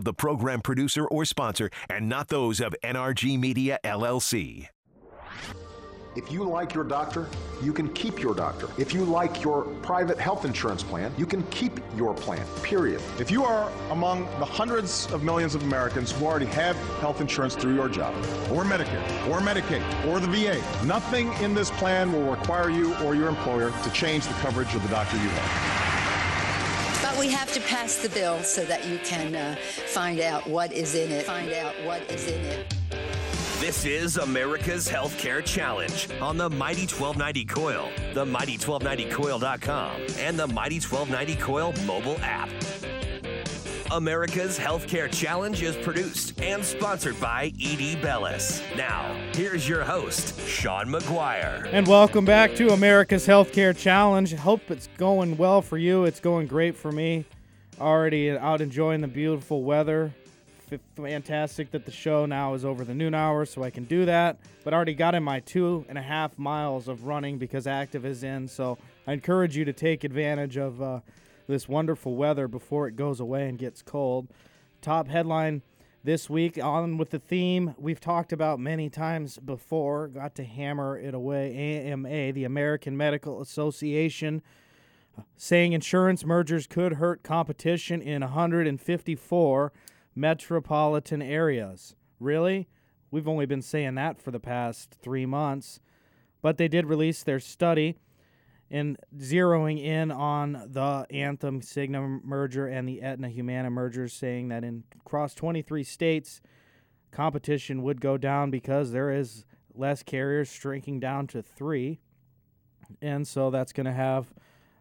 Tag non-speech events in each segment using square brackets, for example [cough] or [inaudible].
the program producer or sponsor, and not those of NRG Media LLC. If you like your doctor, you can keep your doctor. If you like your private health insurance plan, you can keep your plan, period. If you are among the hundreds of millions of Americans who already have health insurance through your job, or Medicare, or Medicaid, or the VA, nothing in this plan will require you or your employer to change the coverage of the doctor you have. We have to pass the bill so that you can uh, find out what is in it. Find out what is in it. This is America's Healthcare Challenge on the Mighty 1290 KOIL, the Mighty1290KOIL.com, and the Mighty 1290 KOIL mobile app. America's Healthcare Challenge is produced and sponsored by Edie Bellis. Now, here's your host, Sean McGuire. And welcome back to America's Healthcare Challenge. Hope it's going well for you. It's going great for me. Already out enjoying the beautiful weather fantastic that the show now is over the noon hour, so I can do that. But I already got in my two and a half miles of running because active is in. So I encourage you to take advantage of uh, this wonderful weather before it goes away and gets cold. Top headline this week on with the theme we've talked about many times before. Got to hammer it away. AMA, the American Medical Association uh, saying insurance mergers could hurt competition in 154 metropolitan areas. Really? We've only been saying that for the past three months. But they did release their study in zeroing in on the Anthem Cigna merger and the Aetna Humana mergers, saying that in across 23 states, competition would go down because there is less carriers shrinking down to three. And so that's going to have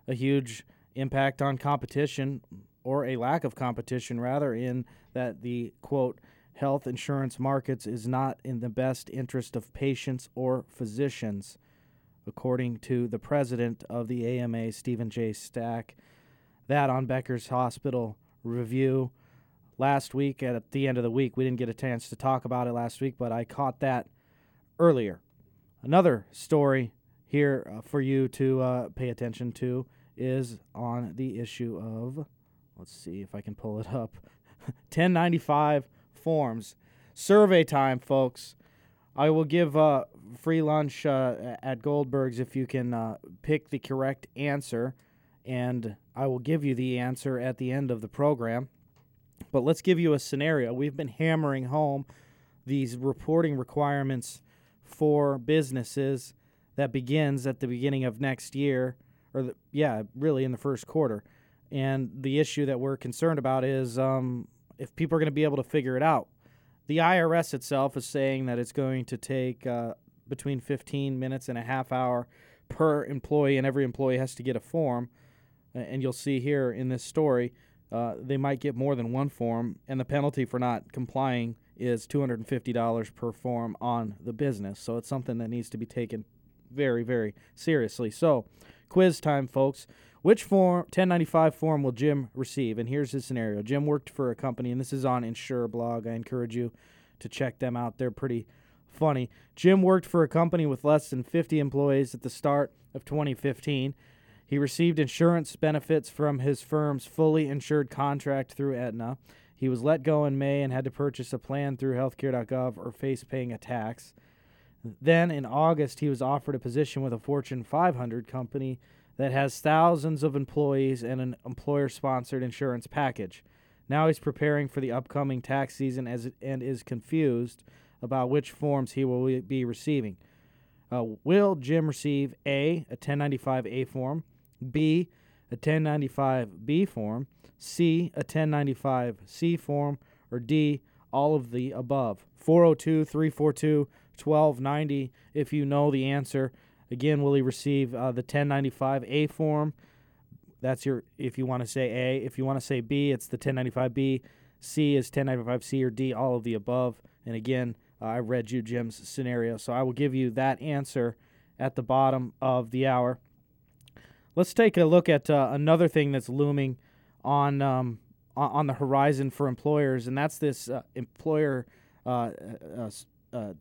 a huge impact on competition or a lack of competition, rather, in that the quote, health insurance markets is not in the best interest of patients or physicians, according to the president of the AMA, Stephen J. Stack. That on Becker's Hospital Review last week at the end of the week. We didn't get a chance to talk about it last week, but I caught that earlier. Another story here uh, for you to uh, pay attention to is on the issue of Let's see if I can pull it up. [laughs] 1095 forms. Survey time, folks. I will give uh, free lunch uh, at Goldberg's if you can uh, pick the correct answer, and I will give you the answer at the end of the program. But let's give you a scenario. We've been hammering home these reporting requirements for businesses that begins at the beginning of next year, or the, yeah, really in the first quarter. And the issue that we're concerned about is um, if people are going to be able to figure it out. The IRS itself is saying that it's going to take uh, between 15 minutes and a half hour per employee, and every employee has to get a form. And you'll see here in this story, uh, they might get more than one form, and the penalty for not complying is $250 per form on the business. So it's something that needs to be taken very, very seriously. So, quiz time, folks. Which form 1095 form will Jim receive? And here's his scenario. Jim worked for a company, and this is on Insure Blog. I encourage you to check them out. They're pretty funny. Jim worked for a company with less than 50 employees at the start of 2015. He received insurance benefits from his firm's fully insured contract through Aetna. He was let go in May and had to purchase a plan through healthcare.gov or face paying a tax. Then in August, he was offered a position with a Fortune 500 company that has thousands of employees and an employer sponsored insurance package. Now he's preparing for the upcoming tax season as and is confused about which forms he will be receiving. Uh, will Jim receive A, a 1095A form, B, a 1095B form, C, a 1095C form, or D, all of the above? 402 342 1290 if you know the answer. Again, will he receive uh, the 1095A form? That's your if you want to say A. If you want to say B, it's the 1095B. C is 1095C or D, all of the above. And again, uh, I read you Jim's scenario, so I will give you that answer at the bottom of the hour. Let's take a look at uh, another thing that's looming on um, on the horizon for employers, and that's this uh, employer uh, uh, uh,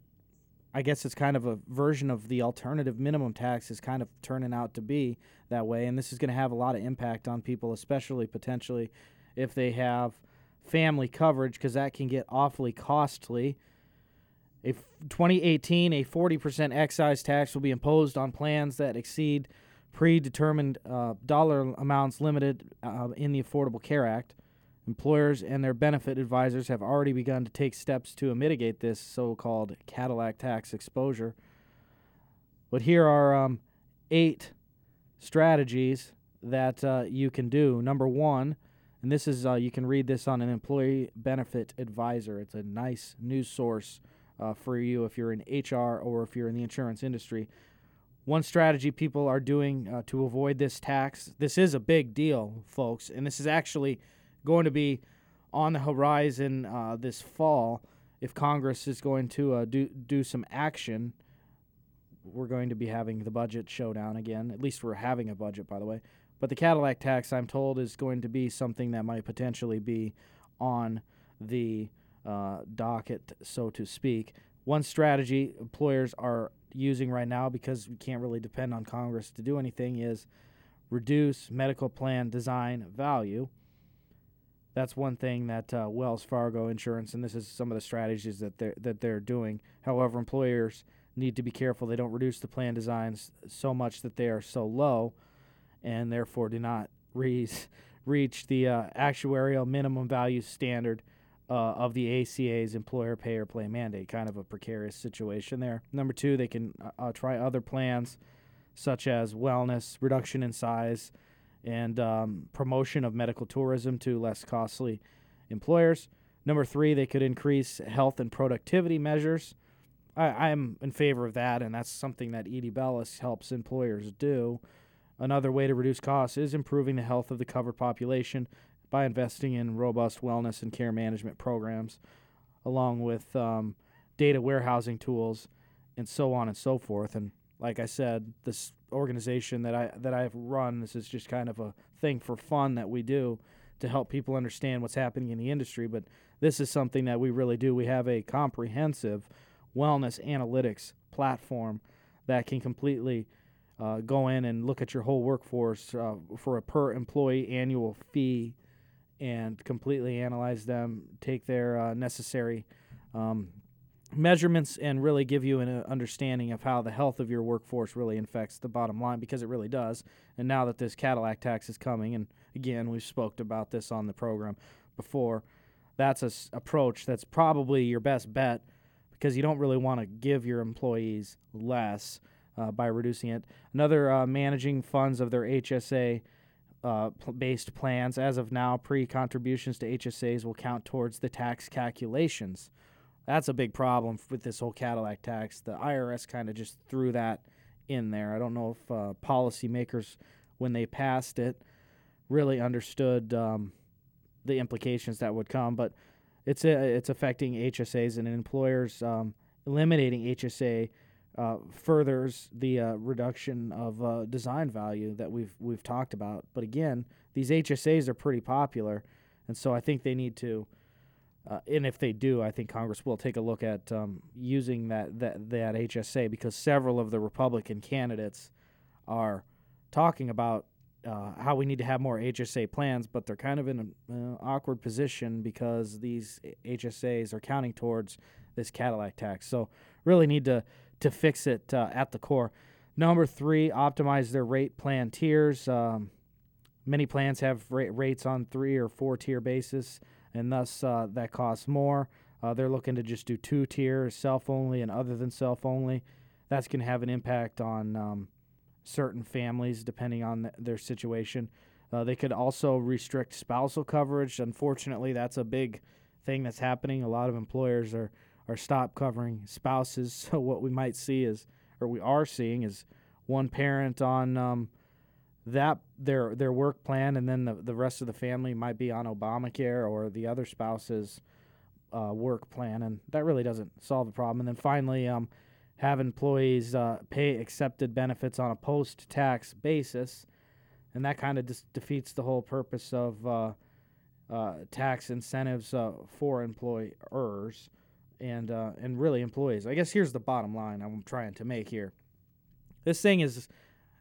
I guess it's kind of a version of the alternative minimum tax is kind of turning out to be that way. And this is going to have a lot of impact on people, especially potentially if they have family coverage because that can get awfully costly. A 2018, a 40% excise tax will be imposed on plans that exceed predetermined uh, dollar amounts limited uh, in the Affordable Care Act. Employers and their benefit advisors have already begun to take steps to mitigate this so called Cadillac tax exposure. But here are um, eight strategies that uh, you can do. Number one, and this is, uh, you can read this on an employee benefit advisor. It's a nice news source uh, for you if you're in HR or if you're in the insurance industry. One strategy people are doing uh, to avoid this tax, this is a big deal, folks, and this is actually going to be on the horizon uh, this fall if Congress is going to uh, do, do some action. We're going to be having the budget showdown again. At least we're having a budget, by the way. But the Cadillac tax, I'm told, is going to be something that might potentially be on the uh, docket, so to speak. One strategy employers are using right now because we can't really depend on Congress to do anything is reduce medical plan design value. That's one thing that uh, Wells Fargo Insurance, and this is some of the strategies that they're that they're doing. However, employers need to be careful they don't reduce the plan designs so much that they are so low, and therefore do not [laughs] reach reach the uh, actuarial minimum value standard uh, of the ACA's employer pay or play mandate. Kind of a precarious situation there. Number two, they can uh, uh, try other plans such as wellness, reduction in size, and um, promotion of medical tourism to less costly employers. Number three, they could increase health and productivity measures. I, am in favor of that, and that's something that Edie Bellis helps employers do. Another way to reduce costs is improving the health of the covered population by investing in robust wellness and care management programs, along with um, data warehousing tools, and so on and so forth. And like I said, this organization that I that I've run, this is just kind of a thing for fun that we do to help people understand what's happening in the industry. But this is something that we really do. We have a comprehensive wellness analytics platform that can completely uh, go in and look at your whole workforce uh, for a per employee annual fee and completely analyze them, take their uh, necessary um, measurements, and really give you an uh, understanding of how the health of your workforce really affects the bottom line because it really does. And now that this Cadillac tax is coming, and again, we've spoke about this on the program before, that's a s- approach that's probably your best bet because you don't really want to give your employees less uh, by reducing it. Another uh, managing funds of their HSA uh, based plans. As of now, pre contributions to HSAs will count towards the tax calculations. That's a big problem with this whole Cadillac tax. The IRS kind of just threw that in there. I don't know if uh, policymakers, when they passed it, really understood um, the implications that would come, but it's a, it's affecting HSAs and employers um, eliminating HSA uh, furthers the uh, reduction of uh, design value that we've we've talked about. But again, these HSAs are pretty popular, and so I think they need to. Uh, and if they do, I think Congress will take a look at um, using that, that that HSA because several of the Republican candidates are talking about uh, how we need to have more HSA plans, but they're kind of in an awkward position because these HSAs are counting towards this Cadillac tax. So really need to to fix it uh, at the core. Number three, optimize their rate plan tiers. Um, many plans have ra- rates on three or four tier basis, and thus uh, that costs more. Uh, they're looking to just do two tiers, self only and other than self only. That's going to have an impact on um, certain families depending on th- their situation. Uh, they could also restrict spousal coverage. Unfortunately, that's a big thing that's happening. A lot of employers are or stop covering spouses. [laughs] So what we might see is, or we are seeing, is one parent on um, that their their work plan, and then the the rest of the family might be on Obamacare or the other spouse's uh, work plan, and that really doesn't solve the problem. And then finally, um, have employees uh, pay accepted benefits on a post-tax basis, and that kind of just defeats the whole purpose of uh, uh tax incentives uh, for employers and uh, and really employees. I guess here's the bottom line I'm trying to make here. This thing is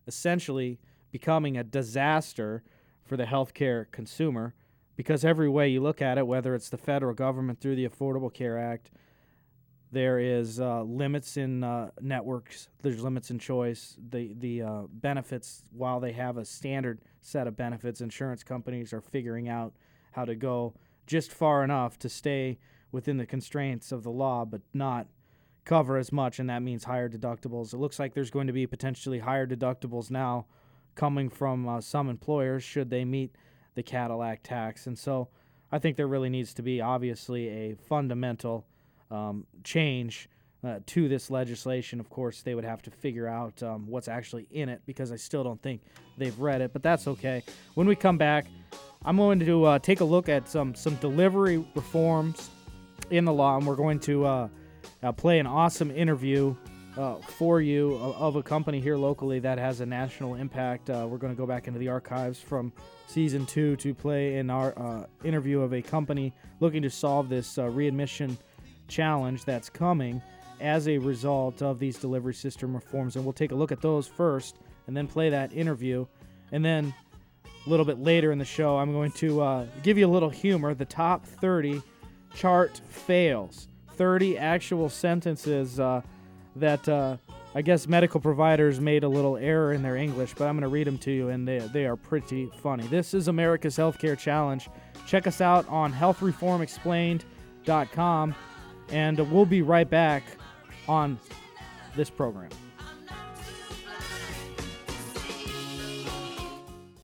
essentially becoming a disaster for the healthcare consumer. because every way you look at it, whether it's the federal government through the Affordable Care Act, there is uh, limits in uh, networks. There's limits in choice. The the uh, benefits, while they have a standard set of benefits, insurance companies are figuring out how to go just far enough to stay within the constraints of the law, but not cover as much, and that means higher deductibles. It looks like there's going to be potentially higher deductibles now coming from uh, some employers should they meet the Cadillac tax, and so I think there really needs to be obviously a fundamental um, change uh, to this legislation. Of course, they would have to figure out um, what's actually in it because I still don't think they've read it, but that's okay. When we come back, I'm going to uh, take a look at some some delivery reforms in the law, and we're going to uh, uh play an awesome interview uh, for you of, a company here locally that has a national impact. Uh, we're going to go back into the archives from season two to play in our interview of a company looking to solve this readmission challenge that's coming as a result of these delivery system reforms. And we'll take a look at those first and then play that interview. And then a little bit later in the show, I'm going to uh, give you a little humor. The top 30 chart fails. 30 actual sentences uh, that uh, I guess medical providers made a little error in their English, but I'm going to read them to you, and they, they are pretty funny. This is America's Healthcare Challenge. Check us out on healthreformexplained.com and we'll be right back on this program.